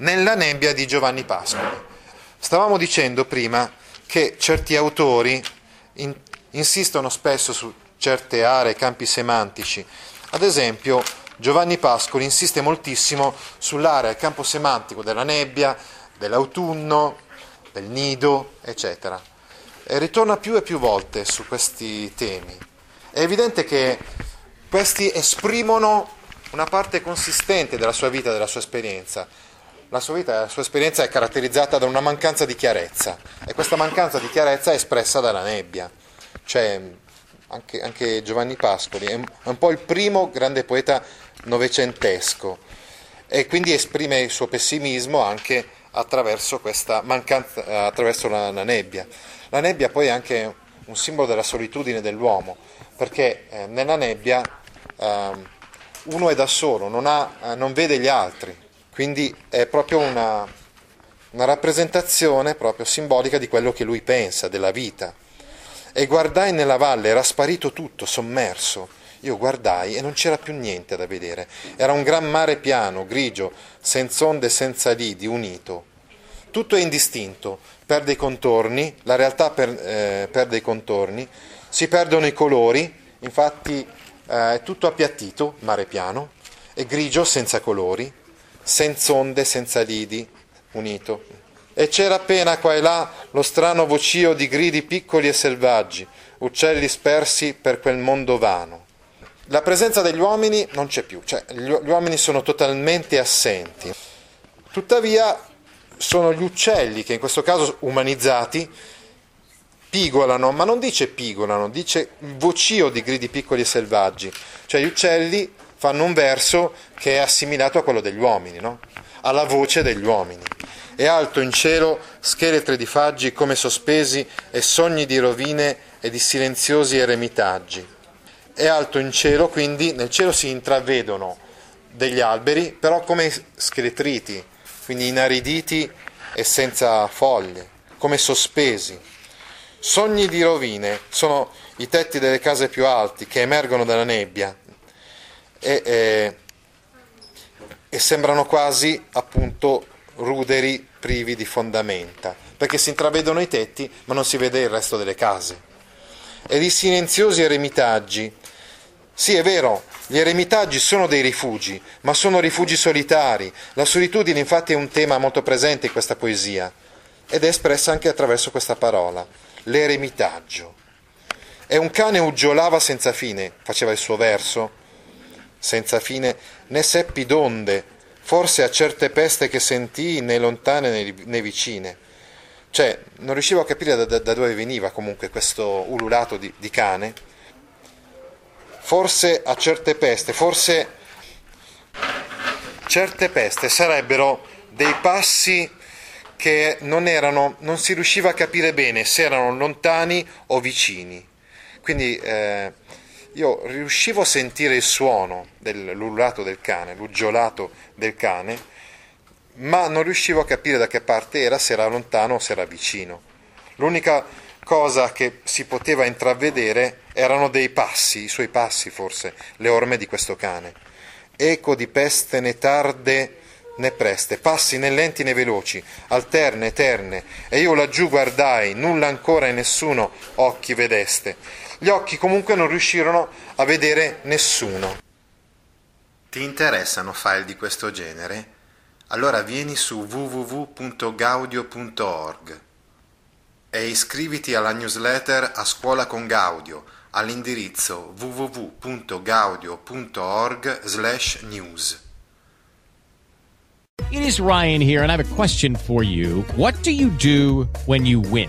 Nella nebbia di Giovanni Pascoli. Stavamo dicendo prima che certi autori in, insistono spesso su certe aree, campi semantici. Ad esempio, Giovanni Pascoli insiste moltissimo sull'area, il campo semantico della nebbia, dell'autunno, del nido, eccetera. E ritorna più e più volte su questi temi. È evidente che questi esprimono una parte consistente della sua vita, della sua esperienza. La sua vita, la sua esperienza è caratterizzata da una mancanza di chiarezza e questa mancanza di chiarezza è espressa dalla nebbia. Cioè, anche, anche Giovanni Pascoli è un po' il primo grande poeta novecentesco e quindi esprime il suo pessimismo anche attraverso questa mancanza, attraverso la, la, nebbia. La nebbia poi è anche un simbolo della solitudine dell'uomo, perché eh, nella nebbia eh, uno è da solo, non, ha, eh, non, vede gli altri, quindi è proprio una, una rappresentazione proprio simbolica di quello che lui pensa, della vita. E guardai nella valle, era sparito tutto, sommerso. Io guardai e non c'era più niente da vedere. Era un gran mare piano, grigio, senza onde, senza lidi, unito. Tutto è indistinto, perde i contorni, la realtà per, eh, perde i contorni, si perdono i colori, infatti eh, è tutto appiattito, mare piano, è grigio senza colori, senza onde, senza lidi, unito. E c'era appena qua e là lo strano vocio di gridi piccoli e selvaggi, uccelli spersi per quel mondo vano. La presenza degli uomini non c'è più, cioè gli uomini sono totalmente assenti. Tuttavia sono gli uccelli che in questo caso umanizzati pigolano, ma non dice pigolano, dice vocio di gridi piccoli e selvaggi, cioè gli uccelli fanno un verso che è assimilato a quello degli uomini, no? alla voce degli uomini. È alto in cielo scheletri di faggi come sospesi e sogni di rovine e di silenziosi eremitaggi. È alto in cielo, quindi nel cielo si intravedono degli alberi, però come scheletriti, quindi inariditi e senza foglie, come sospesi. Sogni di rovine sono i tetti delle case più alti che emergono dalla nebbia e, e, e sembrano quasi appunto ruderi privi di fondamenta, perché si intravedono i tetti ma non si vede il resto delle case. E di silenziosi eremitaggi. Sì, è vero, gli eremitaggi sono dei rifugi, ma sono rifugi solitari. La solitudine infatti è un tema molto presente in questa poesia ed è espressa anche attraverso questa parola, l'eremitaggio. E un cane uggiolava senza fine, faceva il suo verso, senza fine, né seppi donde, forse a certe peste che sentii né lontane né vicine. Cioè, non riuscivo a capire da, da, da dove veniva comunque questo ululato di, di cane. Forse a certe peste, forse certe peste sarebbero dei passi che non erano, non si riusciva a capire bene se erano lontani o vicini. Quindi eh, io riuscivo a sentire il suono dell'ululato del cane, l'uggiolato del cane, ma non riuscivo a capire da che parte era, se era lontano o se era vicino. L'unica cosa che si poteva intravedere erano dei passi, i suoi passi forse, le orme di questo cane. Eco di peste né tarde né preste, passi né lenti né veloci, alterne, eterne, e io laggiù guardai, nulla ancora e nessuno occhi vedeste gli occhi comunque non riuscirono a vedere nessuno. Ti interessano file di questo genere? Allora vieni su www.gaudio.org e iscriviti alla newsletter A Scuola con Gaudio all'indirizzo www.gaudio.org/news. It is Ryan here and I have a question for you. What do you do when you win?